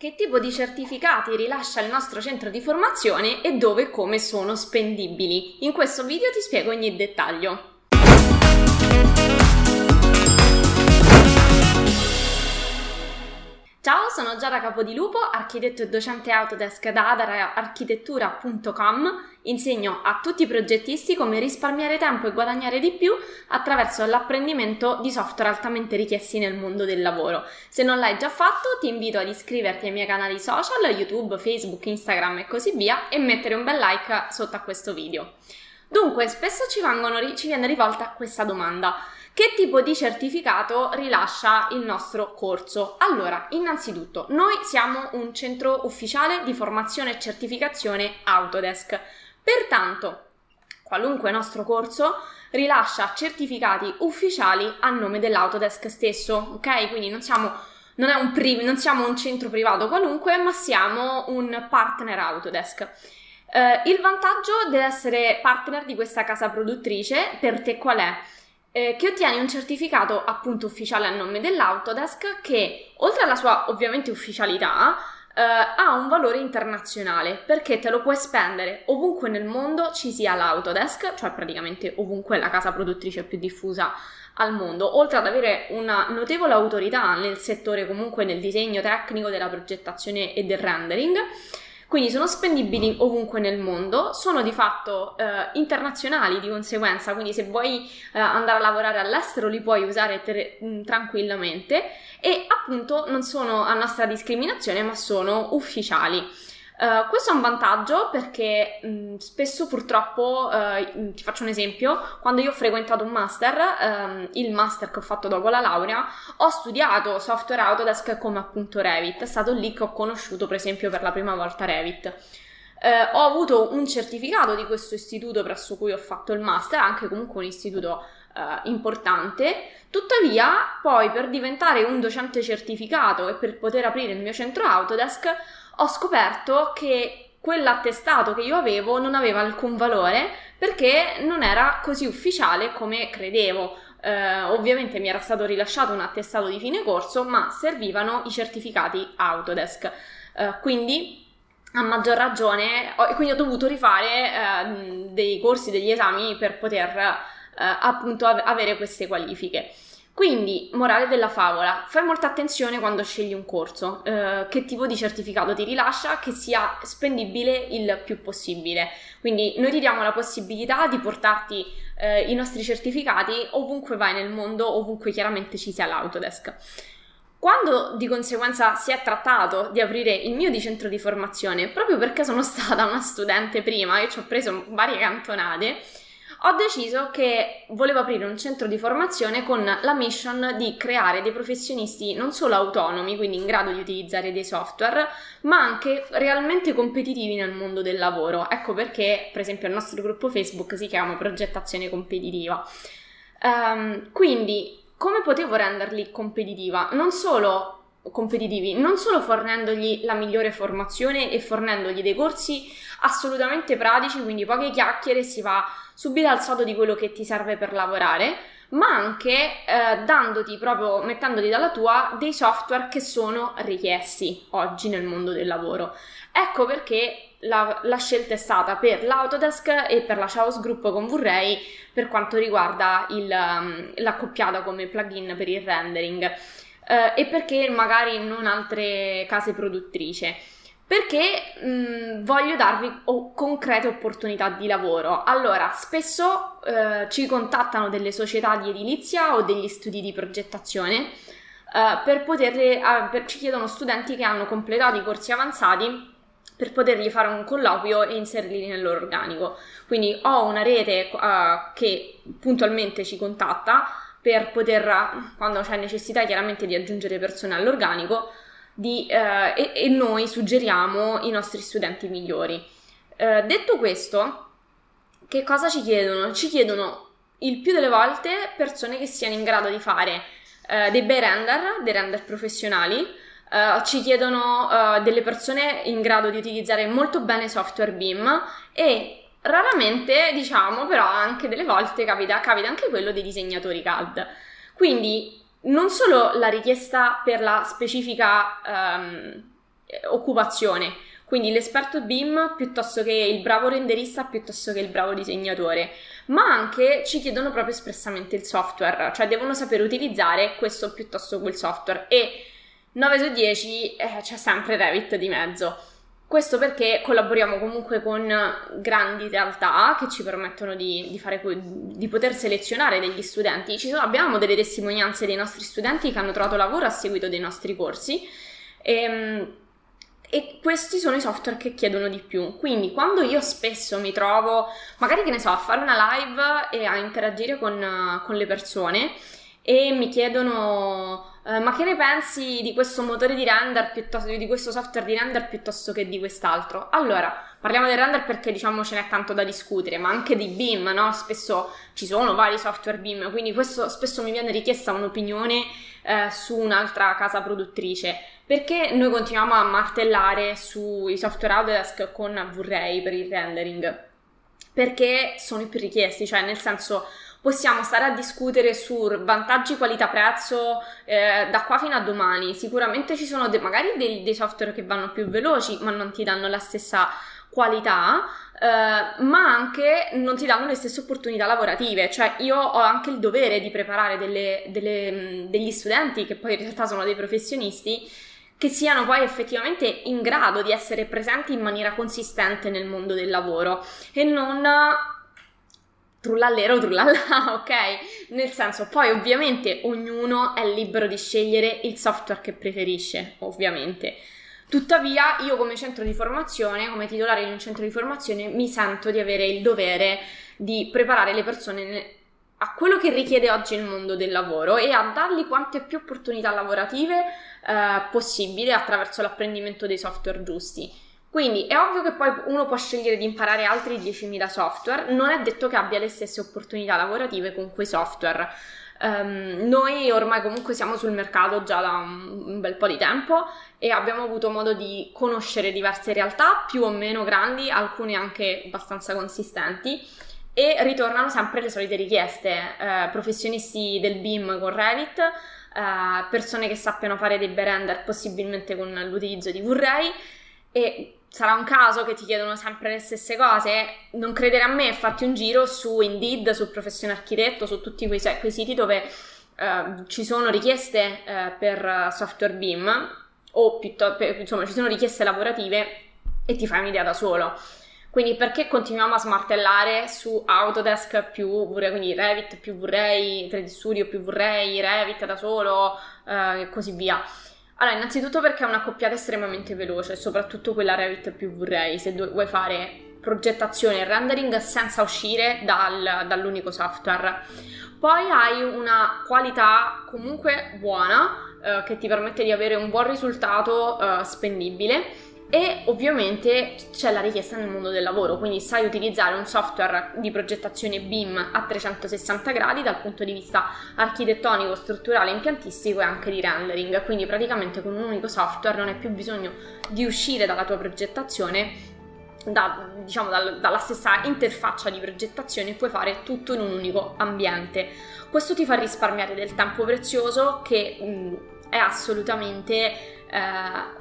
Che tipo di certificati rilascia il nostro centro di formazione e dove e come sono spendibili? In questo video ti spiego ogni dettaglio. Ciao, sono Giada Capodilupo, architetto e docente Autodesk da adaraarchitettura.com. Insegno a tutti i progettisti come risparmiare tempo e guadagnare di più attraverso l'apprendimento di software altamente richiesti nel mondo del lavoro. Se non l'hai già fatto, ti invito ad iscriverti ai miei canali social, YouTube, Facebook, Instagram e così via e mettere un bel like sotto a questo video. Dunque, spesso ci, vengono, ci viene rivolta questa domanda. Che tipo di certificato rilascia il nostro corso? Allora, innanzitutto, noi siamo un centro ufficiale di formazione e certificazione Autodesk. Pertanto, qualunque nostro corso rilascia certificati ufficiali a nome dell'Autodesk stesso, ok? Quindi non siamo, non, priv- non siamo un centro privato qualunque, ma siamo un partner Autodesk. Uh, il vantaggio dell'essere partner di questa casa produttrice per te qual è? Eh, che ottieni un certificato appunto ufficiale a nome dell'Autodesk che oltre alla sua ovviamente ufficialità eh, ha un valore internazionale perché te lo puoi spendere ovunque nel mondo ci sia l'Autodesk, cioè praticamente ovunque la casa produttrice più diffusa al mondo, oltre ad avere una notevole autorità nel settore comunque nel disegno tecnico della progettazione e del rendering quindi sono spendibili ovunque nel mondo, sono di fatto eh, internazionali di conseguenza, quindi se vuoi eh, andare a lavorare all'estero li puoi usare ter- mm, tranquillamente e appunto non sono a nostra discriminazione ma sono ufficiali. Uh, questo è un vantaggio perché mh, mm, spesso purtroppo, uh, ti faccio un esempio, quando io ho frequentato un master, um, il master che ho fatto dopo la laurea, ho studiato software Autodesk come appunto Revit, è stato lì che ho conosciuto per esempio per la prima volta Revit. Uh, ho avuto un certificato di questo istituto presso cui ho fatto il master, anche comunque un istituto importante, tuttavia poi per diventare un docente certificato e per poter aprire il mio centro Autodesk ho scoperto che quell'attestato che io avevo non aveva alcun valore perché non era così ufficiale come credevo. Eh, ovviamente mi era stato rilasciato un attestato di fine corso, ma servivano i certificati Autodesk. Eh, quindi a maggior ragione, ho, quindi ho dovuto rifare eh, dei corsi, degli esami per poter eh, appunto avere queste qualifiche. Quindi, morale della favola, fai molta attenzione quando scegli un corso, eh, che tipo di certificato ti rilascia, che sia spendibile il più possibile. Quindi noi ti diamo la possibilità di portarti eh, i nostri certificati ovunque vai nel mondo, ovunque chiaramente ci sia l'Autodesk. Quando di conseguenza si è trattato di aprire il mio di centro di formazione, proprio perché sono stata una studente prima e ci ho preso varie cantonate, ho deciso che volevo aprire un centro di formazione con la mission di creare dei professionisti non solo autonomi, quindi in grado di utilizzare dei software, ma anche realmente competitivi nel mondo del lavoro. Ecco perché, per esempio, il nostro gruppo Facebook si chiama Progettazione Competitiva. Um, quindi, come potevo renderli competitiva? Non solo competitivi, non solo fornendogli la migliore formazione e fornendogli dei corsi assolutamente pratici, quindi poche chiacchiere, si va subito al sodo di quello che ti serve per lavorare, ma anche eh, dandoti proprio, mettendoti dalla tua, dei software che sono richiesti oggi nel mondo del lavoro. Ecco perché la, la scelta è stata per l'Autodesk e per la Chaos Group con Vorrei per quanto riguarda il, um, l'accoppiata come plugin per il rendering eh, e perché magari non altre case produttrici perché mh, voglio darvi o- concrete opportunità di lavoro. Allora, spesso eh, ci contattano delle società di edilizia o degli studi di progettazione eh, per poterli, eh, per, ci chiedono studenti che hanno completato i corsi avanzati per potergli fare un colloquio e inserirli nel loro organico. Quindi ho una rete uh, che puntualmente ci contatta per poter, quando c'è necessità chiaramente di aggiungere persone all'organico, di, eh, e, e, noi suggeriamo i nostri studenti migliori. Eh, detto questo, che cosa ci chiedono? Ci chiedono il più delle volte persone che siano in grado di fare eh, dei bei render, dei render professionali, eh, ci chiedono eh, delle persone in grado di utilizzare molto bene software BIM e Raramente, diciamo, però anche delle volte capita, capita anche quello dei disegnatori CAD. Quindi non solo la richiesta per la specifica um, eh, occupazione. Quindi l'esperto BIM piuttosto che il bravo renderista piuttosto che il bravo disegnatore, ma anche ci chiedono proprio espressamente il software, cioè devono sapere utilizzare questo piuttosto quel software e 9 su 10 eh, c'è sempre Revit di mezzo. Questo perché collaboriamo comunque con grandi realtà che ci permettono di, di, fare, di poter selezionare degli studenti. Sono, abbiamo delle testimonianze dei nostri studenti che hanno trovato lavoro a seguito dei nostri corsi. E, ehm, e questi sono i software che chiedono di più. Quindi quando io spesso mi trovo, magari che ne so, a fare una live e a interagire con, con le persone e mi chiedono eh, ma che ne pensi di questo motore di render piuttosto di questo software di render piuttosto che di quest'altro? Allora, parliamo del render perché diciamo ce n'è tanto da discutere, ma anche di BIM, no? Spesso ci sono vari software BIM, quindi questo spesso mi viene richiesta un'opinione eh, su un'altra casa produttrice. Perché noi continuiamo a martellare sui software Autodesk con V-Ray per il rendering? Perché sono i più richiesti, cioè nel senso possiamo stare a discutere su vantaggi qualità-prezzo eh, da qua fino a domani. Sicuramente ci sono de- magari dei, dei software che vanno più veloci, ma non ti danno la stessa qualità, eh, ma anche non ti danno le stesse opportunità lavorative. Cioè, io ho anche il dovere di preparare delle, delle, degli studenti, che poi in realtà sono dei professionisti, che siano poi effettivamente in grado di essere presenti in maniera consistente nel mondo del lavoro e non trullallero trullallà, ok? Nel senso, poi ovviamente ognuno è libero di scegliere il software che preferisce, ovviamente. Tuttavia, io come centro di formazione, come titolare di un centro di formazione, mi sento di avere il dovere di preparare le persone a quello che richiede oggi il mondo del lavoro e a dargli quante più opportunità lavorative eh, possibile attraverso l'apprendimento dei software giusti. Quindi è ovvio che poi uno può scegliere di imparare altri 10.000 software, non è detto che abbia le stesse opportunità lavorative con quei software. Um, noi ormai comunque siamo sul mercato già da un, un, bel po' di tempo e abbiamo avuto modo di conoscere diverse realtà più o meno grandi, alcune anche abbastanza consistenti e ritornano sempre le solite richieste, eh, professionisti del BIM con Revit, eh, persone che sappiano fare dei render possibilmente con l'utilizzo di V-Ray e sarà un caso che ti chiedono sempre le stesse cose, non credere a me, fatti un giro su Indeed, su Professione Architetto, su tutti quei, quei siti dove uh, ci sono richieste uh, per software BIM o piuttosto, insomma, ci sono richieste lavorative e ti fai un'idea da solo. Quindi perché continuiamo a smartellare su Autodesk più V-Ray, quindi Revit più V-Ray, 3D Studio più V-Ray, Revit da solo uh, e così via? Allora, innanzitutto perché è una coppiata estremamente veloce, soprattutto quella Revit più V-Ray, se vuoi fare progettazione e rendering senza uscire dal, dall'unico software. Poi hai una qualità comunque buona eh, che ti permette di avere un buon risultato eh, spendibile e ovviamente c'è la richiesta nel mondo del lavoro, quindi sai utilizzare un software di progettazione BIM a 360 gradi dal punto di vista architettonico, strutturale, impiantistico e anche di rendering, quindi praticamente con un unico software non hai più bisogno di uscire dalla tua progettazione da, diciamo, dal, dalla stessa interfaccia di progettazione puoi fare tutto in un unico ambiente. Questo ti fa risparmiare del tempo prezioso che mh, è assolutamente eh,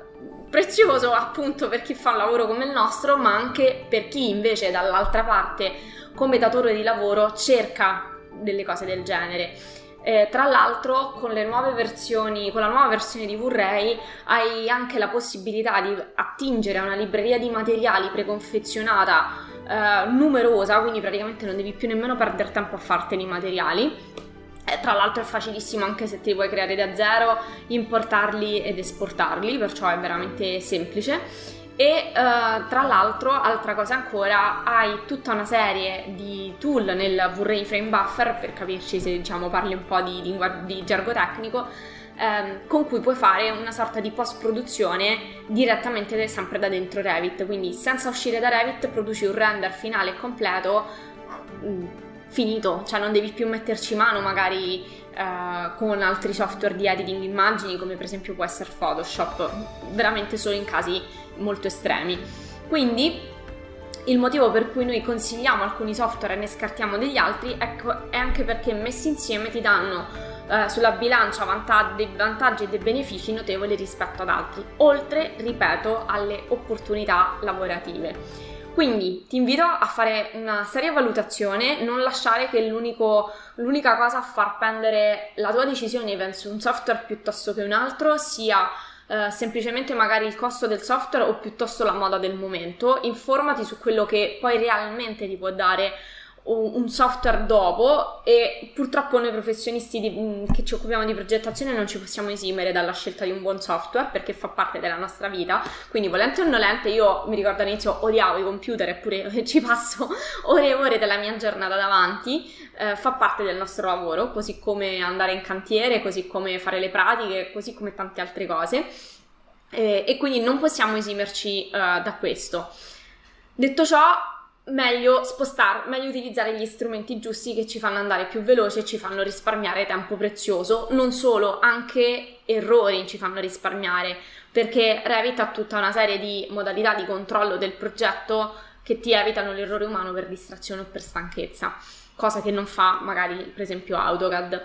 prezioso appunto per chi fa un lavoro come il nostro, ma anche per chi invece dall'altra parte come datore di lavoro cerca delle cose del genere. Eh, tra l'altro con versioni, con la nuova versione di V-Ray hai anche la possibilità di attingere a una libreria di materiali preconfezionata eh, numerosa, quindi praticamente non devi più nemmeno perdere tempo a farteli i materiali eh, tra l'altro è facilissimo anche se ti vuoi creare da zero, importarli ed esportarli, perciò è veramente semplice. E uh, tra l'altro, altra cosa ancora, hai tutta una serie di tool nel V-Ray Frame Buffer, per capirci se diciamo parli un po' di, lingua, di gergo tecnico, ehm, con cui puoi fare una sorta di post-produzione direttamente sempre da dentro Revit. Quindi senza uscire da Revit produci un render finale completo mm, finito, cioè non devi più metterci mano magari uh, con altri software di editing immagini come per esempio può essere Photoshop, veramente solo in casi molto estremi. Quindi il motivo per cui noi consigliamo alcuni software e ne scartiamo degli altri ecco, è anche perché messi insieme ti danno eh, sulla bilancia vantaggi, dei vantaggi e dei benefici notevoli rispetto ad altri, oltre, ripeto, alle opportunità lavorative. Quindi ti invito a fare una seria valutazione, non lasciare che l'unica cosa a far pendere la tua decisione verso un software piuttosto che un altro sia Uh, semplicemente magari il costo del software o piuttosto la moda del momento, informati su quello che poi realmente ti può dare un software dopo e purtroppo noi professionisti di, mm, che ci occupiamo di progettazione non ci possiamo esimere dalla scelta di un buon software perché fa parte della nostra vita, quindi volente o nolente io mi ricordo all'inizio odiavo i computer eppure ci passo ore e ore della mia giornata davanti, eh, fa parte del nostro lavoro, così come andare in cantiere, così come fare le pratiche, così come tante altre cose eh, e quindi non possiamo esimerci eh, da questo. Detto ciò, meglio spostare, meglio utilizzare gli strumenti giusti che ci fanno andare più veloci e ci fanno risparmiare tempo prezioso, non solo, anche errori ci fanno risparmiare, perché Revit ha tutta una serie di modalità di controllo del progetto che ti evitano l'errore umano per distrazione o per stanchezza, cosa che non fa magari per esempio AutoCAD.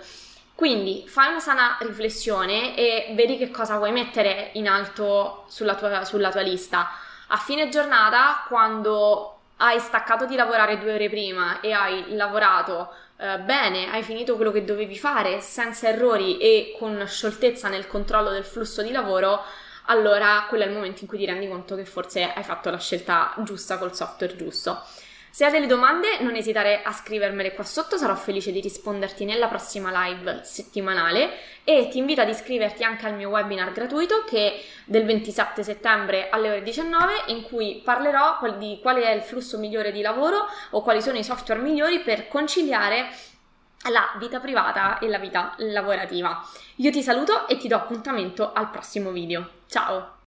Quindi fai una sana riflessione e vedi che cosa vuoi mettere in alto sulla tua, sulla tua lista. A fine giornata, quando hai staccato di lavorare due ore prima e hai lavorato eh, bene, hai finito quello che dovevi fare senza errori e con scioltezza nel controllo del flusso di lavoro, allora quello è il momento in cui ti rendi conto che forse hai fatto la scelta giusta col software giusto. Se hai delle domande non esitare a scrivermele qua sotto, sarò felice di risponderti nella prossima live settimanale e ti invito ad iscriverti anche al mio webinar gratuito che è del 27 settembre alle ore 19 in cui parlerò di qual è il flusso migliore di lavoro o quali sono i software migliori per conciliare la vita privata e la vita lavorativa. Io ti saluto e ti do appuntamento al prossimo video. Ciao!